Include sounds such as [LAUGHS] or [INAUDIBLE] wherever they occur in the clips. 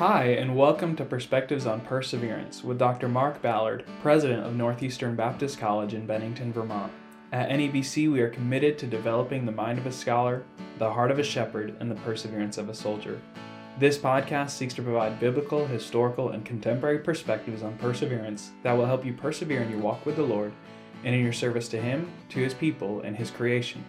Hi, and welcome to Perspectives on Perseverance with Dr. Mark Ballard, President of Northeastern Baptist College in Bennington, Vermont. At NEBC, we are committed to developing the mind of a scholar, the heart of a shepherd, and the perseverance of a soldier. This podcast seeks to provide biblical, historical, and contemporary perspectives on perseverance that will help you persevere in your walk with the Lord and in your service to Him, to His people, and His creation.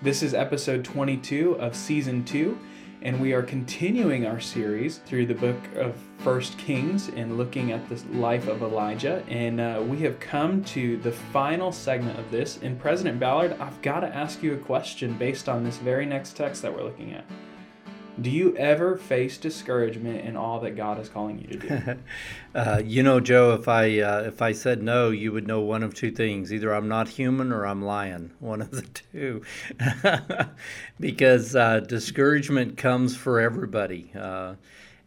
This is episode 22 of season 2 and we are continuing our series through the book of First Kings and looking at the life of Elijah. And uh, we have come to the final segment of this. And President Ballard, I've got to ask you a question based on this very next text that we're looking at. Do you ever face discouragement in all that God is calling you to do? [LAUGHS] uh, you know, Joe, if I uh, if I said no, you would know one of two things: either I'm not human or I'm lying. One of the two, [LAUGHS] because uh, discouragement comes for everybody, uh,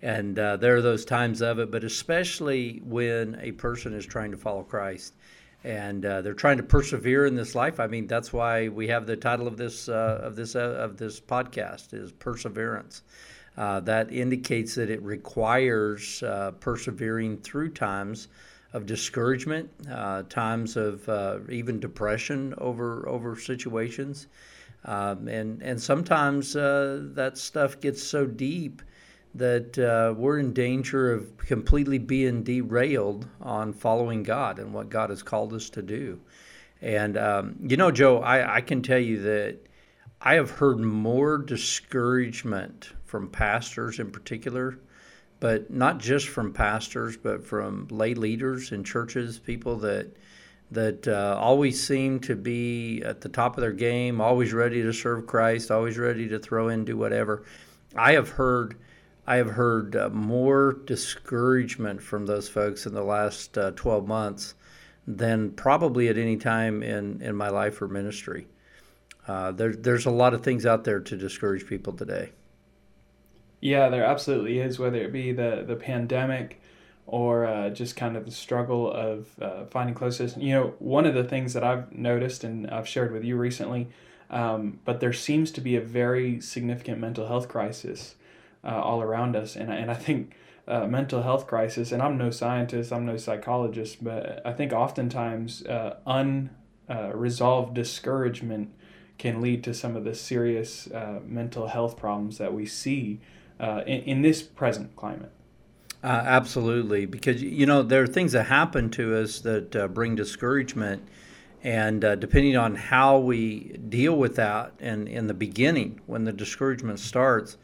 and uh, there are those times of it. But especially when a person is trying to follow Christ and uh, they're trying to persevere in this life. I mean, that's why we have the title of this uh, of this uh, of this podcast is perseverance. Uh, that indicates that it requires uh, persevering through times of discouragement, uh, times of even depression over over situations, um, and and sometimes that stuff gets so deep that uh, we're in danger of completely being derailed on following God and what God has called us to do. And, um, you know, Joe, I, I can tell you that I have heard more discouragement from pastors in particular, but not just from pastors, but from lay leaders in churches, people that that uh, always seem to be at the top of their game, always ready to serve Christ, always ready to throw in, do whatever. I have heard I have heard uh, more discouragement from those folks in the last uh, 12 months than probably at any time in, in my life or ministry. Uh, there, there's a lot of things out there to discourage people today. Yeah, there absolutely is, whether it be the, the pandemic or uh, just kind of the struggle of uh, finding closeness. You know, one of the things that I've noticed and I've shared with you recently, um, but there seems to be a very significant mental health crisis uh, all around us. And, and I think uh, mental health crisis, and I'm no scientist, I'm no psychologist, but I think oftentimes uh, unresolved discouragement can lead to some of the serious uh, mental health problems that we see uh, in, in this present climate. Uh, absolutely, because you know there are things that happen to us that uh, bring discouragement, and uh, depending on how we deal with that, and in the beginning when the discouragement starts,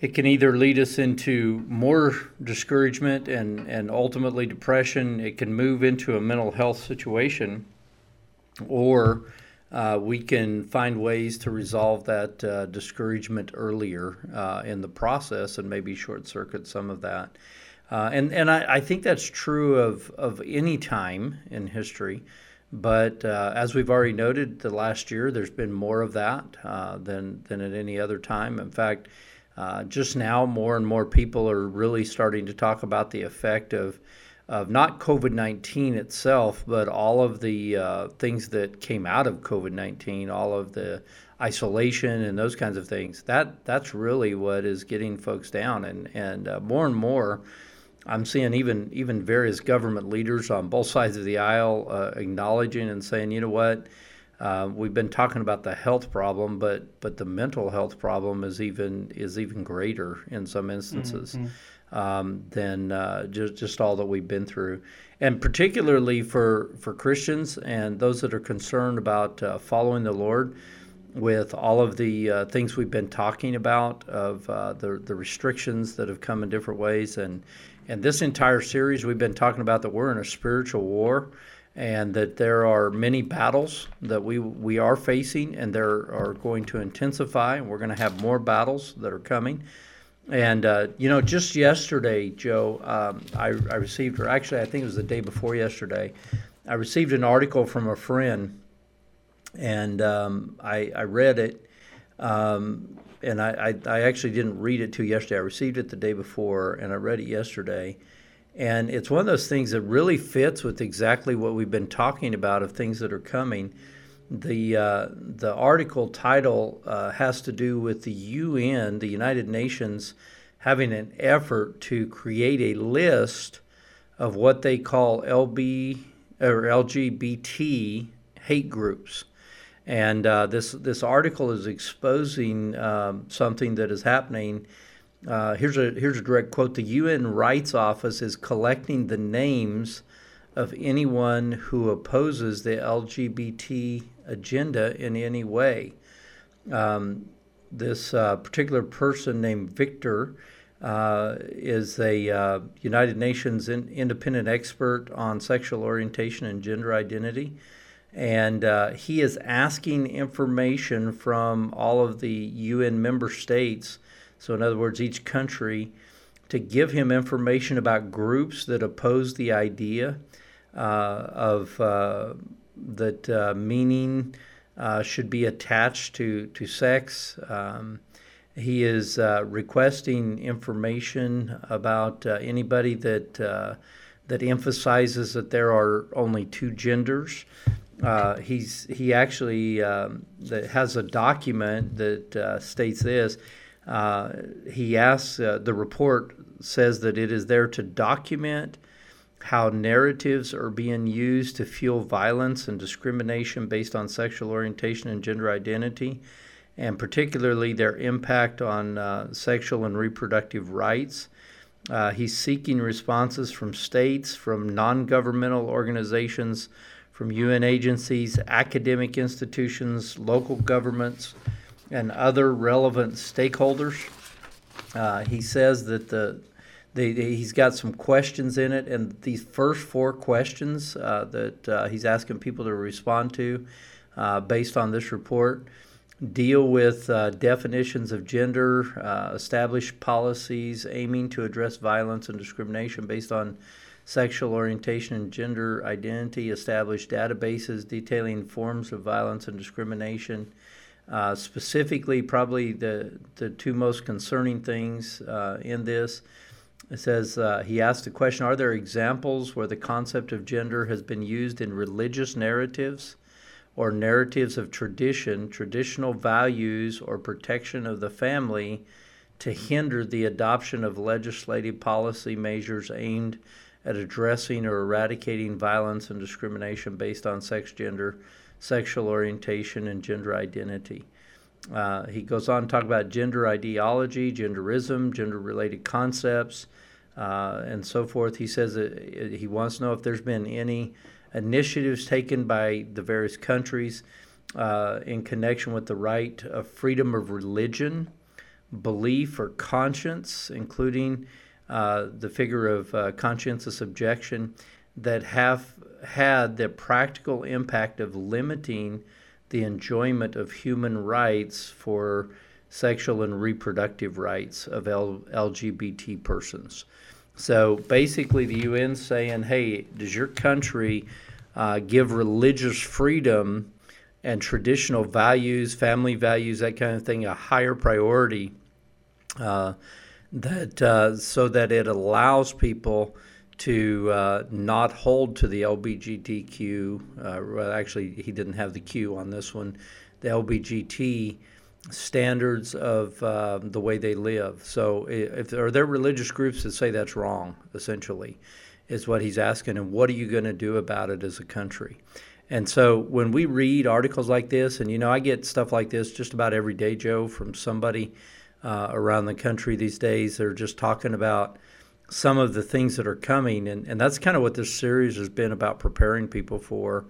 it can either lead us into more discouragement and, and ultimately depression. It can move into a mental health situation, or uh, we can find ways to resolve that uh, discouragement earlier uh, in the process and maybe short circuit some of that. Uh, and and I, I, think that's true of, of any time in history. But uh, as we've already noted, the last year there's been more of that uh, than, than at any other time. In fact, uh, just now, more and more people are really starting to talk about the effect of, of not COVID 19 itself, but all of the uh, things that came out of COVID 19, all of the isolation and those kinds of things. That That's really what is getting folks down. And, and uh, more and more, I'm seeing even even various government leaders on both sides of the aisle uh, acknowledging and saying, you know what, uh, we've been talking about the health problem, but but the mental health problem is even is even greater in some instances mm-hmm. um, than uh, just just all that we've been through, and particularly for for Christians and those that are concerned about uh, following the Lord. With all of the uh, things we've been talking about, of uh, the the restrictions that have come in different ways, and and this entire series we've been talking about that we're in a spiritual war, and that there are many battles that we we are facing, and there are going to intensify, and we're going to have more battles that are coming. And uh, you know, just yesterday, Joe, um, I, I received, or actually, I think it was the day before yesterday, I received an article from a friend, and um, I, I read it. Um, and I, I, I, actually didn't read it till yesterday. I received it the day before, and I read it yesterday. And it's one of those things that really fits with exactly what we've been talking about of things that are coming. The, uh, the article title uh, has to do with the UN, the United Nations, having an effort to create a list of what they call LB or LGBT hate groups. And uh, this this article is exposing um, something that is happening. Uh, here's a here's a direct quote: The UN Rights Office is collecting the names of anyone who opposes the LGBT agenda in any way. Um, this uh, particular person named Victor uh, is a uh, United Nations in, independent expert on sexual orientation and gender identity. And uh, he is asking information from all of the UN member states, so in other words, each country, to give him information about groups that oppose the idea uh, of uh, that uh, meaning should be attached to, to sex. Um, he is uh, requesting information about uh, anybody that uh, that emphasizes that there are only two genders. Uh, he's he actually um, has a document that uh, states this. Uh, he asks the report says that it is there to document how narratives are being used to fuel violence and discrimination based on sexual orientation and gender identity and particularly their impact on uh, sexual and reproductive rights. Uh, he's seeking responses from states, from non governmental organizations, from UN agencies, academic institutions, local governments, and other relevant stakeholders. Uh, he says that the, the, he's got some questions in it, and these first four questions uh, that uh, he's asking people to respond to uh, based on this report deal with uh, definitions of gender, uh, establish policies aiming to address violence and discrimination based on sexual orientation and gender identity, establish databases detailing forms of violence and discrimination. Uh, specifically, probably the, the two most concerning things uh, in this. It says uh, he asked the question Are there examples where the concept of gender has been used in religious narratives or narratives of tradition, traditional values, or protection of the family to hinder the adoption of legislative policy measures aimed at addressing or eradicating violence and discrimination based on sex, gender, sexual orientation, and gender identity. Uh, he goes on to talk about gender ideology, genderism, gender related concepts, uh, and so forth. He says that he wants to know if there's been any initiatives taken by the various countries uh, in connection with the right of freedom of religion, belief, or conscience, including uh, the figure of uh, conscientious objection, that have had the practical impact of limiting the enjoyment of human rights for sexual and reproductive rights of L- LGBT persons. So basically, the UN saying, "Hey, does your country uh, give religious freedom and traditional values, family values, that kind of thing, a higher priority? Uh, that uh, so that it allows people to uh, not hold to the LBGTQ. Uh, well, actually, he didn't have the Q on this one. The LBGT standards of uh, the way they live. So, if are there religious groups that say that's wrong, essentially, is what he's asking, and what are you going to do about it as a country? And so, when we read articles like this, and you know, I get stuff like this just about every day, Joe, from somebody uh, around the country these days. They're just talking about some of the things that are coming, and, and that's kind of what this series has been about preparing people for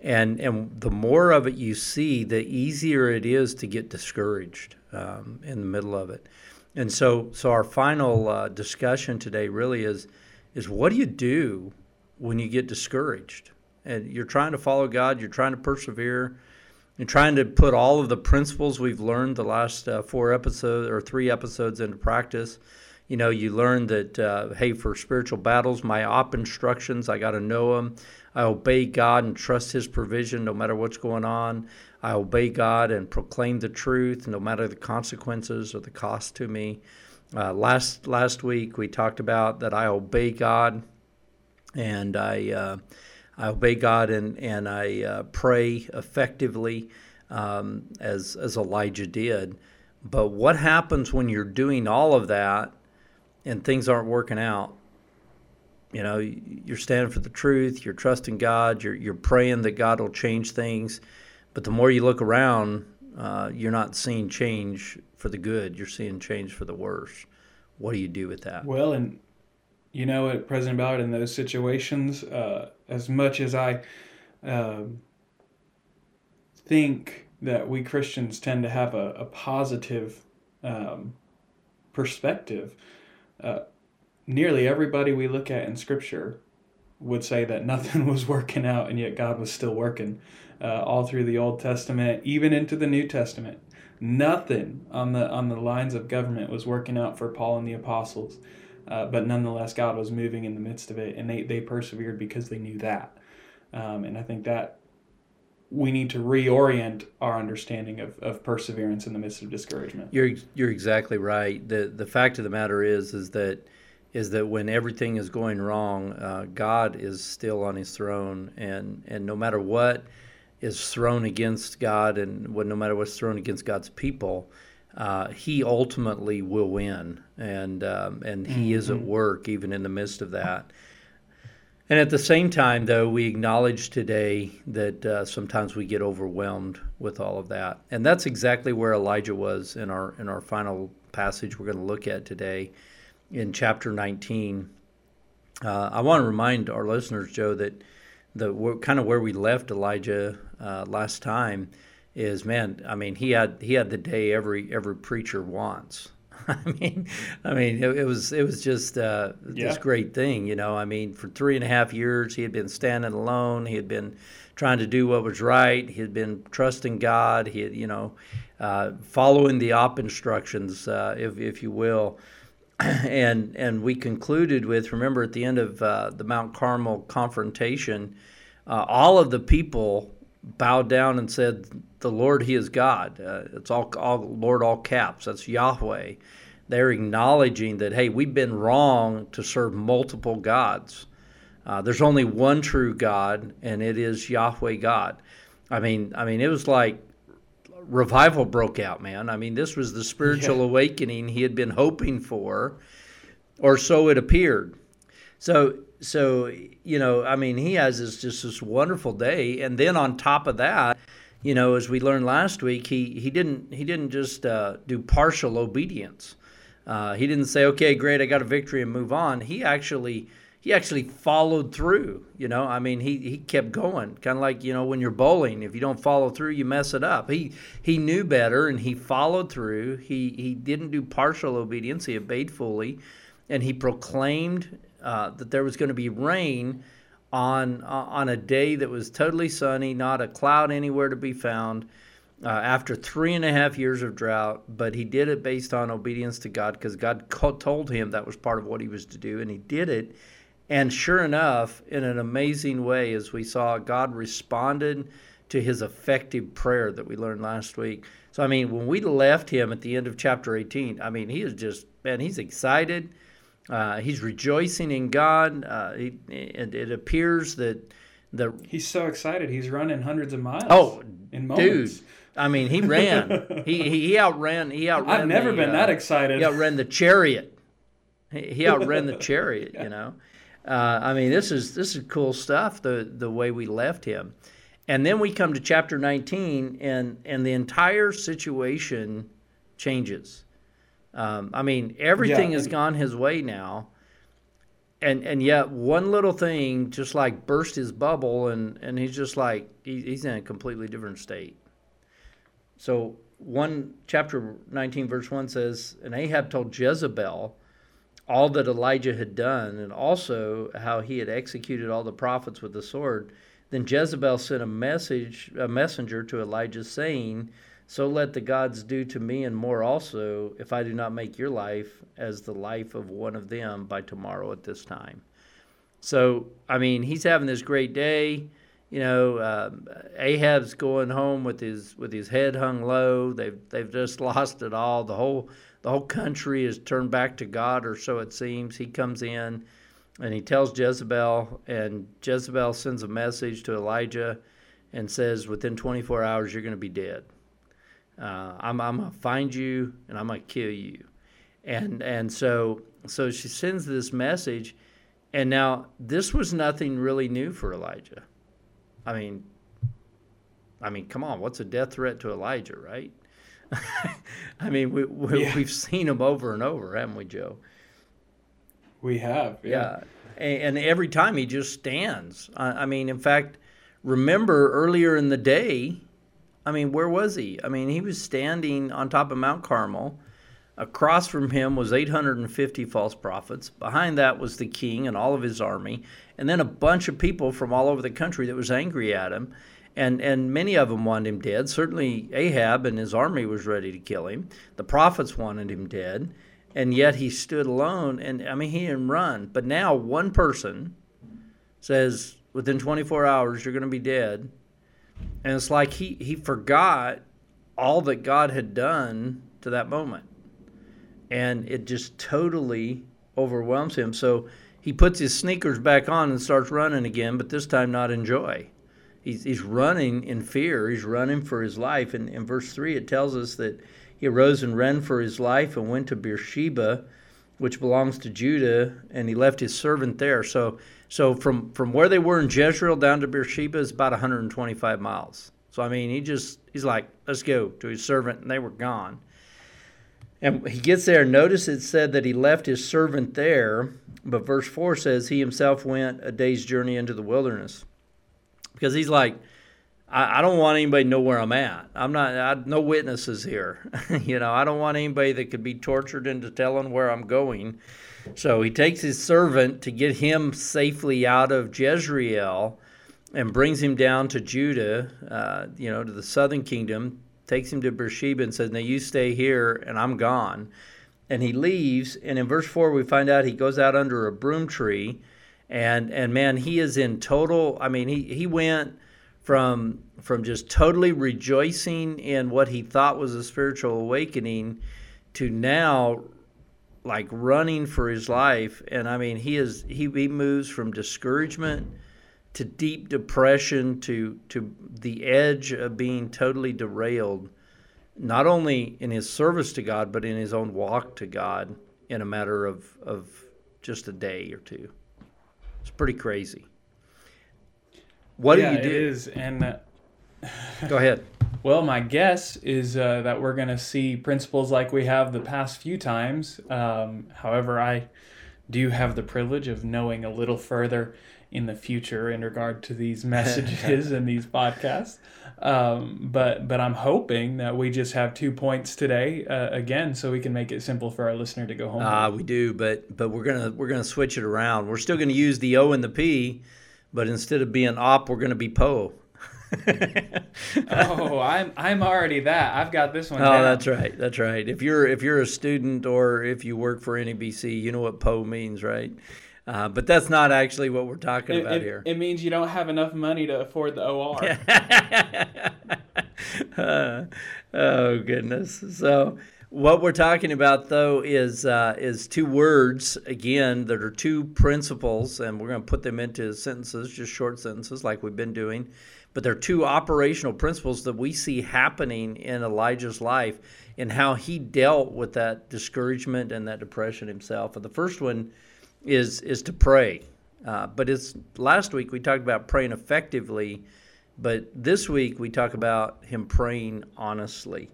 and and the more of it you see, the easier it is to get discouraged um, in the middle of it. And so, so our final uh, discussion today really is is what do you do when you get discouraged and you're trying to follow God, you're trying to persevere, you're trying to put all of the principles we've learned the last uh, four episodes or three episodes into practice. You know, you learn that uh, hey, for spiritual battles, my op instructions, I got to know them. I obey God and trust His provision no matter what's going on. I obey God and proclaim the truth no matter the consequences or the cost to me. Uh, last last week we talked about that I obey God and I uh, I obey God and and I uh, pray effectively um, as as Elijah did. But what happens when you're doing all of that and things aren't working out, you know, you're standing for the truth, you're trusting God, you're, you're praying that God will change things. But the more you look around, uh, you're not seeing change for the good, you're seeing change for the worse. What do you do with that? Well, and you know what, President Ballard, in those situations, uh, as much as I uh, think that we Christians tend to have a, a positive um, perspective, nearly everybody we look at in Scripture would say that nothing [LAUGHS] was working out, and yet God was still working uh, all through the Old Testament, even into the New Testament. Nothing on the on the lines of government was working out for Paul and the apostles, uh, but nonetheless, God was moving in the midst of it, and they they persevered because they knew that. Um, and I think that we need to reorient our understanding of, of perseverance in the midst of discouragement. You're you're exactly right. the The fact of the matter is is that is that when everything is going wrong, uh, God is still on His throne, and and no matter what is thrown against God, and when no matter what's thrown against God's people, uh, He ultimately will win, and um, and He mm-hmm. is at mm-hmm. work even in the midst of that. And at the same time, though, we acknowledge today that uh, sometimes we get overwhelmed with all of that, and that's exactly where Elijah was in our in our final passage we're going to look at today, in chapter 19. Uh, I want to remind our listeners, Joe, that the kind of where we left Elijah uh, last time is man. I mean, he had he had the day every every preacher wants. [LAUGHS] I mean, I mean, it, it, was it was just uh, yeah. this great thing, you know. I mean, for three and a half years, he had been standing alone. He had been trying to do what was right. He had been trusting God. He had, you know, uh, following the op instructions, uh, if if you will. [CLEARS THROAT] And and we concluded with remember at the end of uh, the Mount Carmel confrontation, uh, all of the people bowed down and said, "The Lord, He is God." Uh, it's all, all Lord, all caps. That's Yahweh. They're acknowledging that, hey, we've been wrong to serve multiple gods. Uh, there's only one true God, and it is Yahweh God. I mean, I mean, it was like revival broke out, man. I mean, this was the spiritual yeah. awakening he had been hoping for, or so it appeared. So so you know, I mean, he has this just this wonderful day, and then on top of that, you know, as we learned last week, he he didn't he didn't just uh, do partial obedience. Uh, he didn't say, "Okay, great, I got a victory," and move on. He actually he actually followed through. You know, I mean, he he kept going, kind of like you know when you're bowling, if you don't follow through, you mess it up. He he knew better, and he followed through. He he didn't do partial obedience. He obeyed fully, and he proclaimed uh, that there was going to be rain on uh, on a day that was totally sunny, not a cloud anywhere to be found. Uh, after three and a half years of drought, but he did it based on obedience to God because God told him that was part of what he was to do, and he did it. And sure enough, in an amazing way, as we saw, God responded to his effective prayer that we learned last week. So, I mean, when we left him at the end of chapter 18, I mean, he is just, man, he's excited. Uh, he's rejoicing in God. Uh, he, it, it, appears that the he's so excited. He's running hundreds of miles. Oh, in dude! I mean, he ran. he, he outran. He outran. I've never the, been uh, that excited. He outran the chariot. He, he outran the [LAUGHS] chariot. yeah. You know. Uh, I mean, this is this is cool stuff. The the way we left him, and then we come to chapter 19, and and the entire situation changes. Um, I mean, everything yeah. has gone his way now, and and yet one little thing just like burst his bubble, and and he's just like he, he's in a completely different state. So one chapter 19 verse 1 says, and Ahab told Jezebel all that Elijah had done, and also how he had executed all the prophets with the sword. Then Jezebel sent a message, a messenger to Elijah, saying so let the gods do to me and more also, if I do not make your life as the life of one of them by tomorrow at this time. So, I mean, he's having this great day. You know, uh, Ahab's going home with his with his head hung low. They've they've just [LAUGHS] lost it all. The whole the whole country is turned back to God, or so it seems. He comes in and he tells Jezebel, and Jezebel sends a message to Elijah and says, "Within 24 hours, you're going to be dead." Uh, I'm, I'm to find you and I'm to kill you. and and so so she sends this message, and now this was nothing really new for Elijah. I mean, I mean, come on, what's a death threat to Elijah, right? [LAUGHS] I mean, we, we Yeah. we've seen him over and over, haven't we, Joe? We have. Yeah. And, and every time he just stands. I, I mean, in fact, remember earlier in the day, I mean, where was he? I mean, he was standing on top of Mount Carmel. Across from him was 850 false prophets. Behind that was the king and all of his army, and then a bunch of people from all over the country that was angry at him. And, and many of them wanted him dead. Certainly Ahab and his army was ready to kill him. The prophets wanted him dead and yet he stood alone and i mean he didn't run but now one person says within 24 hours you're going to be dead and it's like he, he forgot all that god had done to that moment. And it just totally overwhelms him. So he puts his sneakers back on and starts running again but this time not in joy. He's, he's running in fear. He's running for his life. And in verse 3 it tells us that he arose and ran for his life and went to Beersheba, which belongs to Judah, and he left his servant there. So, so from from where they were in Jezreel down to Beersheba is about 125 miles. So I mean, he just he's like, let's go to his servant, and they were gone. And he gets there. Notice it said that he left his servant there, but verse four says he himself went a day's journey into the wilderness, because he's like, I, I don't want anybody to know where I'm at. I'm not. I, no witnesses here. [LAUGHS] you know, I don't want anybody that could be tortured into telling where I'm going. So he takes his servant to get him safely out of Jezreel, and brings him down to Judah. Uh, you know, to the southern kingdom. Takes him to Beersheba and says, "Now you stay here, and I'm gone." And he leaves. And in verse four, we find out he goes out under a broom tree, and and man, he is in total. I mean, he he went from from just totally rejoicing in what he thought was a spiritual awakening to now like running for his life. And i mean he is he, he moves from discouragement to deep depression to to the edge of being totally derailed not only in his service to god but in his own walk to god in a matter of of just a day or two. It's pretty crazy what yeah, do you do It is, and uh, Go ahead. [LAUGHS] well, my guess is uh, that we're going to see principles like we have the past few times. Um, however, I do have the privilege of knowing a little further in the future in regard to these [LAUGHS] messages and these podcasts. Um, but but I'm hoping that we just have two points today uh, again, so we can make it simple for our listener to go home. Ah, Uh, we do, but but we're gonna we're gonna switch it around. We're still gonna use the O and the P, but instead of being op, we're gonna be po. [LAUGHS] oh, I'm I'm already that. I've got this one. Oh, down. that's right. That's right. If you're if you're a student or if you work for NEBC, you know what PO means, right? Uh, but that's not actually what we're talking It, about it- here. it means you don't have enough money to afford the OR. [LAUGHS] Uh, oh goodness. So what we're talking about though is uh, is two words again that are two principles, and we're going to put them into sentences, just short sentences, like we've been doing. But they're two operational principles that we see happening in Elijah's life and how he dealt with that discouragement and that depression himself. And the first one is is to pray. Uh, but it's last week we talked about praying effectively, but this week we talk about him praying honestly.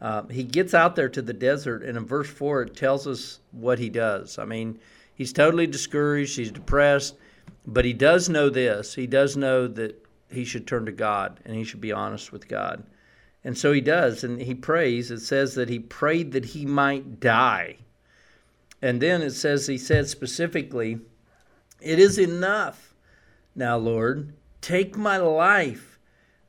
Uh, he gets out there to the desert, and in verse four it tells us what he does. I mean, he's totally discouraged, he's depressed, but he does know this. He does know that he should turn to God and he should be honest with God. And so he does, and he prays. It says that he prayed that he might die. And then it says, he said specifically, It is enough. Now, Lord, take my life,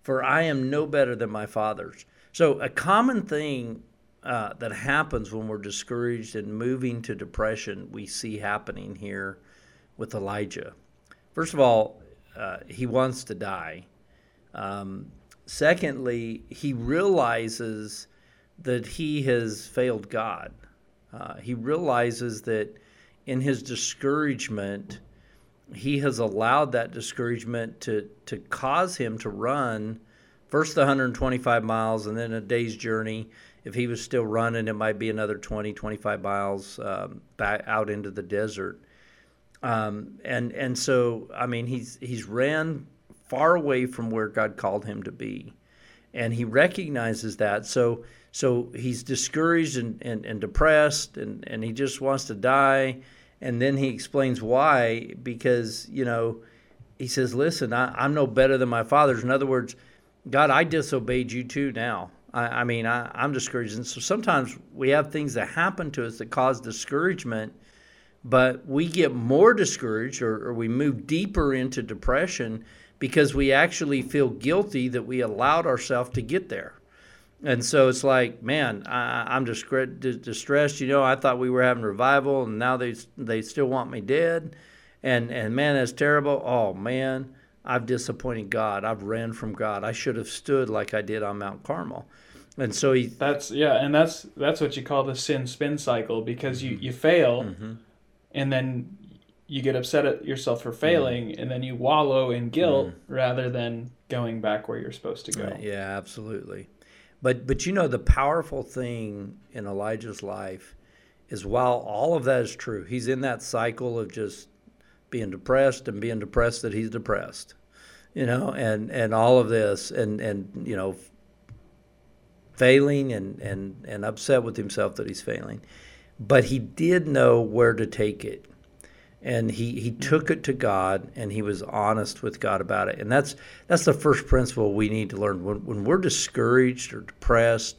for I am no better than my fathers. So, a common thing uh, that happens when we're discouraged and moving to depression, we see happening here with Elijah. First of all, uh, he wants to die. Um, secondly, he realizes that he has failed God. Uh, he realizes that in his discouragement, he has allowed that discouragement to, to cause him to run first the 125 miles and then a day's journey. if he was still running, it might be another 20, 25 miles um, back out into the desert. Um, and and so I mean he's he's ran far away from where God called him to be, and he recognizes that. So so he's discouraged and, and, and depressed, and, and he just wants to die. And then he explains why because you know he says, "Listen, I, I'm no better than my fathers." In other words, God, I disobeyed you too now. I, I mean, I, I'm discouraged. And so sometimes we have things that happen to us that cause discouragement, but we get more discouraged or, or we move deeper into depression because we actually feel guilty that we allowed ourselves to get there. And so it's like, man, I, am distressed. You know, I thought we were having revival, and now they they still want me dead, and and man, that's terrible. Oh man, I've disappointed God. I've ran from God. I should have stood like I did on Mount Carmel. And so he That's yeah, and that's that's what you call the sin spin cycle because you you fail mm-hmm. and then you get upset at yourself for failing mm. and then you wallow in guilt mm. rather than going back where you're supposed to go. Right. Yeah, absolutely. But but you know the powerful thing in Elijah's life is while all of that is true, he's in that cycle of just being depressed and being depressed that he's depressed you know, and, and all of this, and, and you know, failing and, and, and upset with himself that he's failing. But he did know where to take it. And he, he took it to God and he was honest with God about it. And that's that's the first principle we need to learn. When, when we're discouraged or depressed,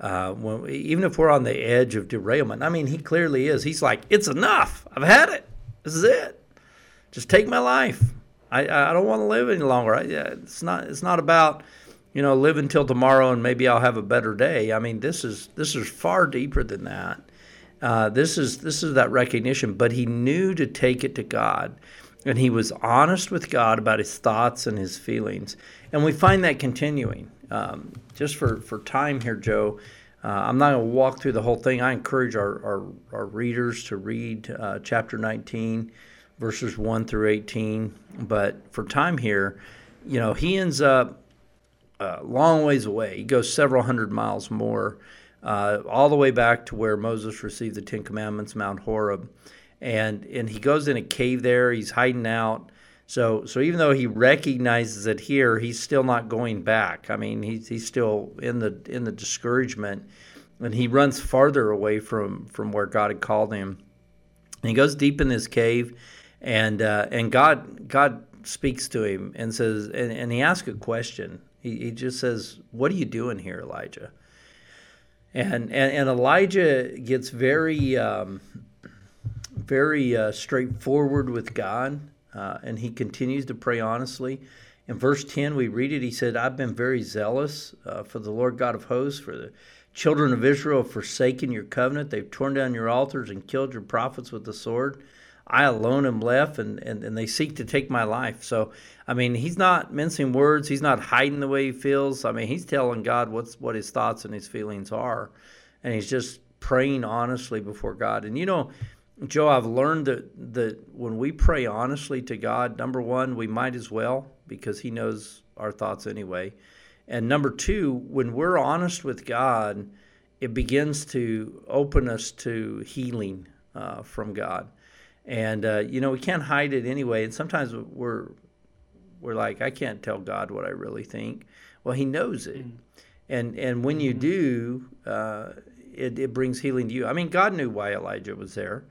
uh, when, even if we're on the edge of derailment, I mean, he clearly is. He's like, it's enough. I've had it. This is it. Just take my life. I, I don't want to live any longer. I, it's not it's not about you know live until tomorrow and maybe I'll have a better day. I mean this is this is far deeper than that. Uh, this is this is that recognition. But he knew to take it to God, and he was honest with God about his thoughts and his feelings. And we find that continuing. Um, just for for time here, Joe. Uh, I'm not going to walk through the whole thing. I encourage our, our, our readers to read uh, chapter 19 verses 1 through 18. But for time here, you know, he ends up a long ways away. He goes several hundred miles more, uh, all the way back to where Moses received the Ten Commandments, Mount Horeb. And, and he goes in a cave there. He's hiding out. So, so even though he recognizes it here, he's still not going back. I mean, he's, he's still in the in the discouragement, and he runs farther away from from where God had called him. And he goes deep in this cave, and uh, and God God speaks to him and says, and, and he asks a question. He, he just says, "What are you doing here, Elijah?" And and, and Elijah gets very um, very uh, straightforward with God, uh, and he continues to pray honestly. In verse 10, we read it. He said, I've been very zealous uh, for the Lord God of hosts, for the children of Israel have forsaken your covenant. They've torn down your altars and killed your prophets with the sword. I alone am left, and, and, and they seek to take my life. So, I mean, he's not mincing words. He's not hiding the way he feels. I mean, he's telling God what's what his thoughts and his feelings are, and he's just praying honestly before God. And you know, Joe, I've learned that that when we pray honestly to God, number one, we might as well because He knows our thoughts anyway, and number two, when we're honest with God, it begins to open us to healing uh, from God and uh, you know we can't hide it anyway. And sometimes we're we're like, I can't tell God what I really think. Well, He knows it, mm. and and when you mm-hmm. do, uh, it it brings healing to you. I mean, God knew why Elijah was there,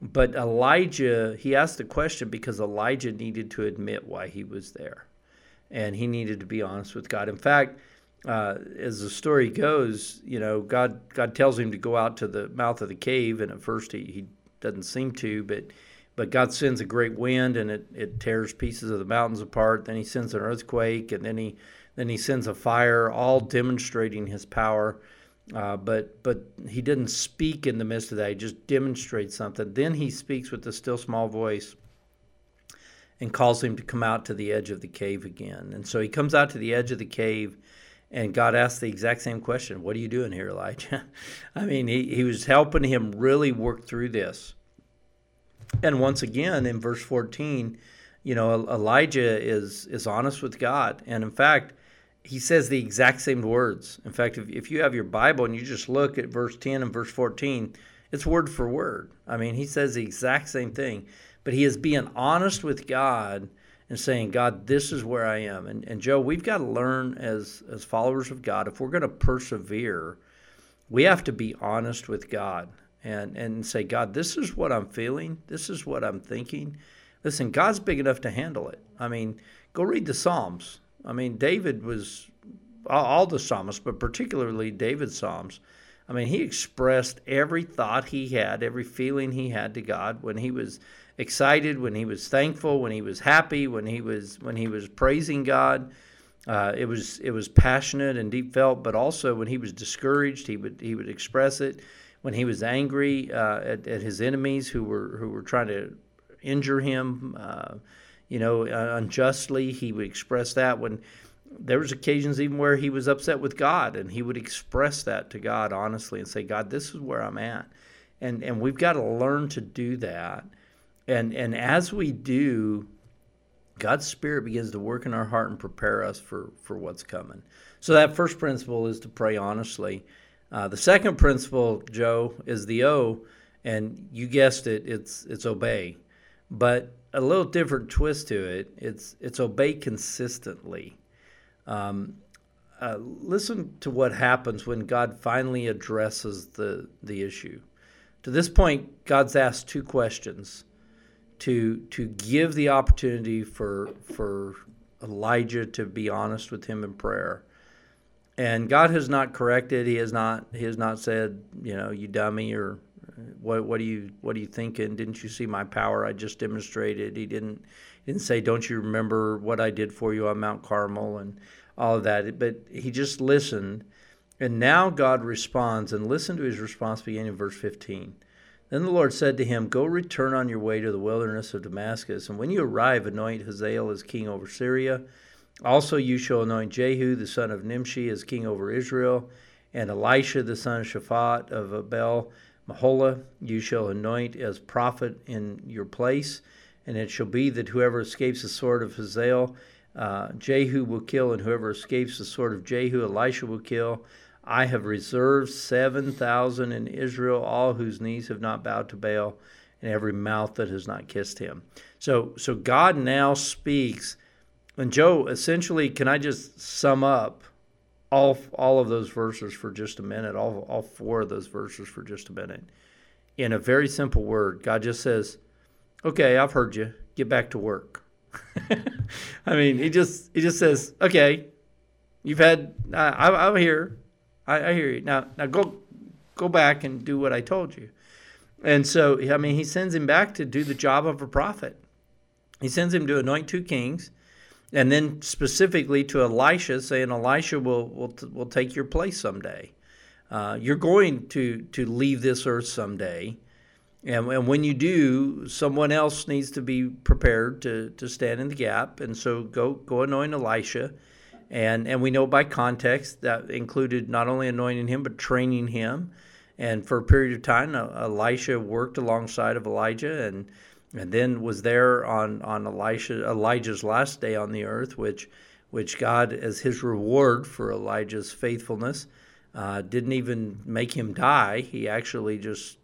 but Elijah he asked the question because Elijah needed to admit why he was there, and he needed to be honest with God. In fact. Uh, as the story goes, you know, God God tells him to go out to the mouth of the cave, and at first he, he doesn't seem to, but but God sends a great wind and it, it tears pieces of the mountains apart. Then He sends an earthquake, and then He then He sends a fire, all demonstrating His power. Uh, but but He didn't speak in the midst of that. He just demonstrates something. Then He speaks with a still small voice and calls him to come out to the edge of the cave again. And so he comes out to the edge of the cave and God asked the exact same question What are you doing here, Elijah? [LAUGHS] I mean, he, he was helping him really work through this. And once again, in verse 14, you know, Elijah is, is honest with God. And in fact, he says the exact same words. In fact, if, if you have your Bible and you just look at verse 10 and verse 14, it's word for word. I mean, he says the exact same thing, but he is being honest with God and saying, God, this is where I am. And, and Joe, we've got to learn as, as followers of God, if we're going to persevere, we have to be honest with God and, and say, God, this is what I'm feeling. This is what I'm thinking. Listen, God's big enough to handle it. I mean, go read the Psalms. I mean, David was all the psalmists, but particularly David's psalms. I mean, he expressed every thought he had, every feeling he had to God when he was excited, when he was thankful, when he was happy, when he was when he was praising God. Uh, it was it was passionate and deep felt, but also when he was discouraged, he would he would express it. When he was angry uh, at, at, his enemies who were who were trying to injure him, uh, you know, uh, unjustly. He would express that when there was occasions even where he was upset with God, and he would express that to God honestly and say, "God, this is where I'm at," and and we've got to learn to do that, and and as we do, God's Spirit begins to work in our heart and prepare us for for what's coming. So that first principle is to pray honestly. Uh, the second principle, Joe, is the O, and you guessed it, it's it's obey, but a little different twist to it. It's it's obey consistently. Um, uh, listen to what happens when God finally addresses the the issue. To this point, God's asked two questions to to give the opportunity for for Elijah to be honest with him in prayer. And God has not corrected. He has not. He has not said, you know, you dummy, or what what are you what are you thinking? Didn't you see my power I just demonstrated? He didn't didn't say, Don't you remember what I did for you on Mount Carmel and all of that. But he just listened. And now God responds, and listen to his response beginning in verse 15. Then the Lord said to him, Go return on your way to the wilderness of Damascus, and when you arrive, anoint Hazael as king over Syria. Also, you shall anoint Jehu the son of Nimshi as king over Israel, and Elisha the son of Shaphat of Abel Meholah you shall anoint as prophet in your place, and it shall be that whoever escapes the sword of Hazael, uh, Jehu will kill, and whoever escapes the sword of Jehu, Elisha will kill. I have reserved 7,000 in Israel, all whose knees have not bowed to Baal, and every mouth that has not kissed him. So, so God now speaks. And Joe, essentially, can I just sum up all all of those verses for just a minute, all all four of those verses for just a minute. In a very simple word, God just says, "Okay, I've heard you. Get back to work." [LAUGHS] I mean, he just he just says, "Okay, you've had. I, am here. I, I hear you. Now now go go back and do what I told you." And so, I mean, he sends him back to do the job of a prophet. He sends him to anoint two kings and then specifically to Elisha, saying Elisha will will, will take your place someday. Uh, you're going to to leave this earth someday, and, and when you do, someone else needs to be prepared to to stand in the gap. And so go go anoint Elisha, and and we know by context that included not only anointing him but training him. And for a period of time, Elisha worked alongside of Elijah and and then was there on on Elisha Elijah's last day on the earth, which which God, as His reward for Elijah's faithfulness, uh, didn't even make him die. He actually just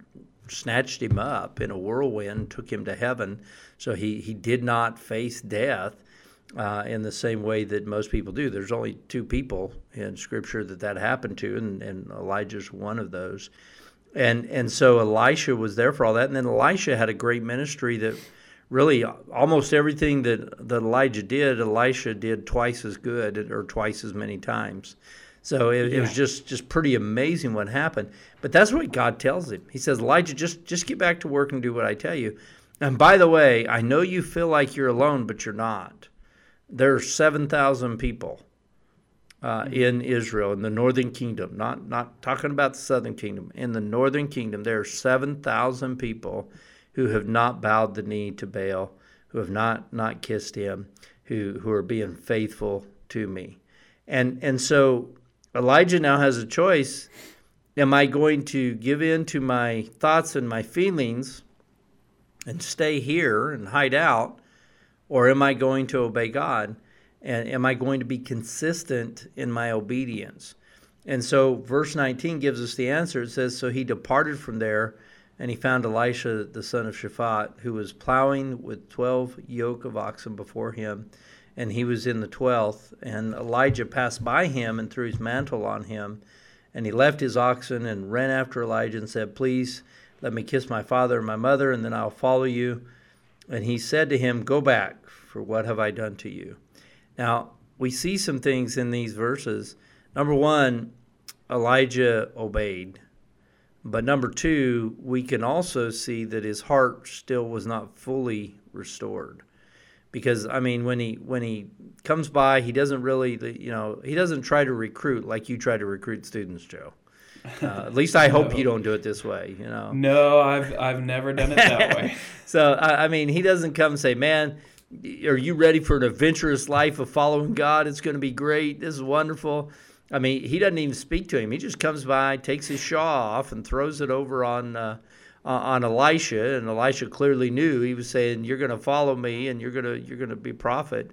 snatched him up in a whirlwind, took him to heaven. So he he did not face death. Uh, in the same way that most people do. There's only two people in Scripture that that happened to, and, and Elijah's one of those and and so Elisha was there for all that, and then Elisha had a great ministry that really almost everything that that Elijah did, Elisha did twice as good or twice as many times. So it, yeah. it, was just just pretty amazing what happened. But that's what God tells him. He says, Elijah, just just get back to work and do what I tell you. And by the way, I know you feel like you're alone, but you're not. There are seven thousand people uh, in Israel, in the northern kingdom, not, not talking about the southern kingdom. In the northern kingdom, there are 7,000 people who have not bowed the knee to Baal, who have not, not kissed him, who, who are being faithful to me. And, and so Elijah now has a choice. Am I going to give in to my thoughts and my feelings and stay here and hide out? Or am I going to obey God? And am I going to be consistent in my obedience? And so, verse 19 gives us the answer. It says, So he departed from there, and he found Elisha, the son of Shaphat, who was plowing with 12 yoke of oxen before him, and he was in the 12th. And Elijah passed by him and threw his mantle on him. And he left his oxen and ran after Elijah and said, Please let me kiss my father and my mother, and then I'll follow you. And he said to him, Go back, for what have I done to you? Now, we see some things in these verses. Number one, Elijah obeyed. But number two, we can also see that his heart still was not fully restored. Because I mean, when he when he comes by, he doesn't really, you know, he doesn't try to recruit like you try to recruit students, Joe. Uh, [LAUGHS] at least I no. hope you don't do it this way. You know. No, I've I've never done it that way. [LAUGHS] so I, I mean, he doesn't come and say, "Man, are you ready for an adventurous life of following God? It's going to be great. This is wonderful." I mean, he doesn't even speak to him. He just comes by, takes his shawl off, and throws it over on uh, Uh, on Elisha. And Elisha clearly knew he was saying, "You're going to follow me, and you're going to you're going to be prophet."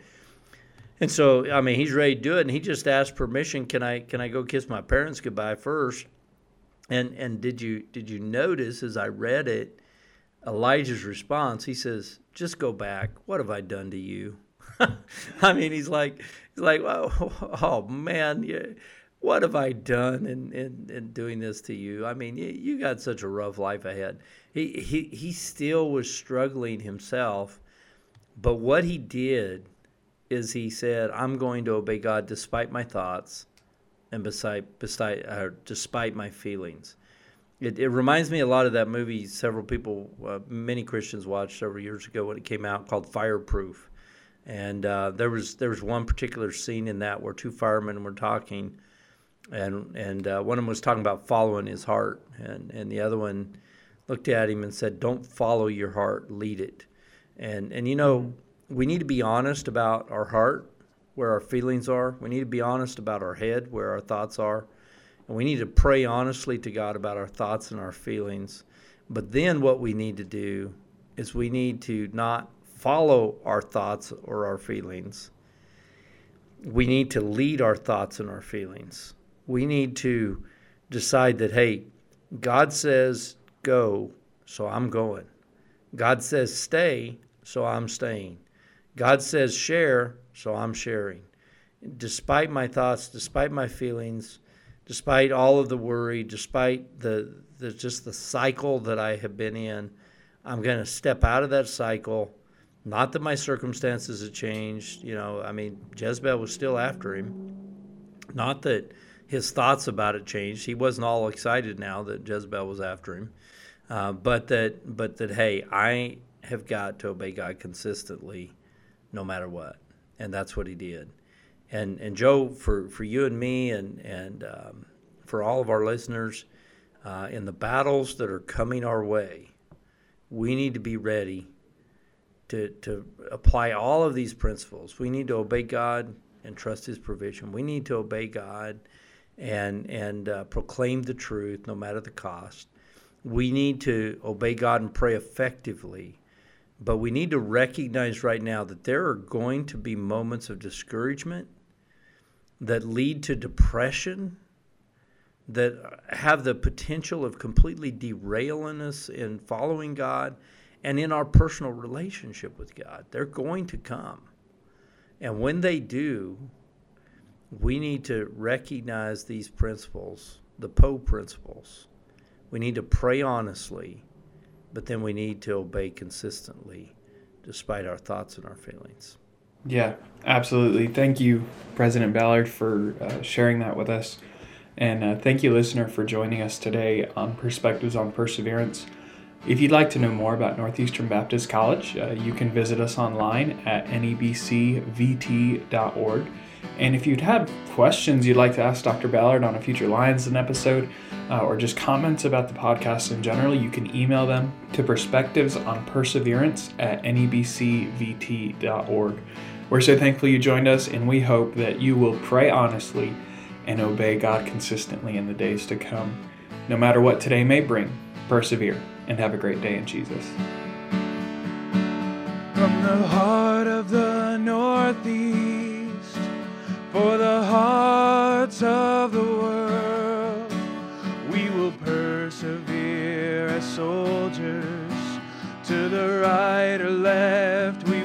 And so, I mean, he's ready to do it, and he just asked permission. Can I can I go kiss my parents goodbye first? And and did you did you notice as I read it, Elijah's response? He says, "Just go back. What have I done to you?" [LAUGHS] I mean, he's like he's like, oh, [LAUGHS] oh man, yeah, what have I done in, in, in doing this to you? I mean, you, got such a rough life ahead. He, he, he still was struggling himself, but what he did is he said, I'm going to obey God despite my thoughts and beside, beside, uh, despite my feelings. It, it reminds me a lot of that movie several people, uh, many Christians watched several years ago when it came out called Fireproof. And uh, there was there was one particular scene in that where two firemen were talking, and and uh, one of them was talking about following his heart, and and the other one looked at him and said, "Don't follow your heart, lead it." And and you know we need to be honest about our heart, where our feelings are. We need to be honest about our head, where our thoughts are, and we need to pray honestly to God about our thoughts and our feelings. But then what we need to do is we need to not follow our thoughts or our feelings. We need to lead our thoughts and our feelings. We need to decide that, hey, God says go, so I'm going. God says stay, so I'm staying. God says share, so I'm sharing. Despite my thoughts, despite my feelings, despite all of the worry, despite the, the just the cycle that I have been in, I'm going to step out of that cycle not that my circumstances have changed. You know, I mean, Jezebel was still after him. Not that his thoughts about it changed. He wasn't all excited now that Jezebel was after him. Uh, but that, but that, hey, I have got to obey God consistently, no matter what, and that's what he did. And and Joe, for for you and me, and and um, for all of our listeners, uh, in the battles that are coming our way, we need to be ready to, to apply all of these principles. We need to obey God and trust His provision. We need to obey God and, and uh, proclaim the truth no matter the cost. We need to obey God and pray effectively. But we need to recognize right now that there are going to be moments of discouragement that lead to depression, that have the potential of completely derailing us in following God and in our personal relationship with God. They're going to come. And when they do, we need to recognize these principles, the Poe principles. We need to pray honestly, but then we need to obey consistently despite our thoughts and our feelings. Yeah, absolutely. Thank you, President Ballard, for uh, sharing that with us. And uh, thank you, listener, for joining us today on Perspectives on Perseverance. If you'd like to know more about Northeastern Baptist College, uh, you can visit us online at nebcvt.org. And if you'd have questions you'd like to ask Dr. Ballard on a future Lions Den episode, uh, or just comments about the podcast in general, you can email them to perspectives on perseverance at nebcvt.org. We're so thankful you joined us, and we hope that you will pray honestly and obey God consistently in the days to come. No matter what today may bring, persevere and have a great day in Jesus. From the heart of the Northeast for the hearts of the world. We will persevere as soldiers to the right or left. We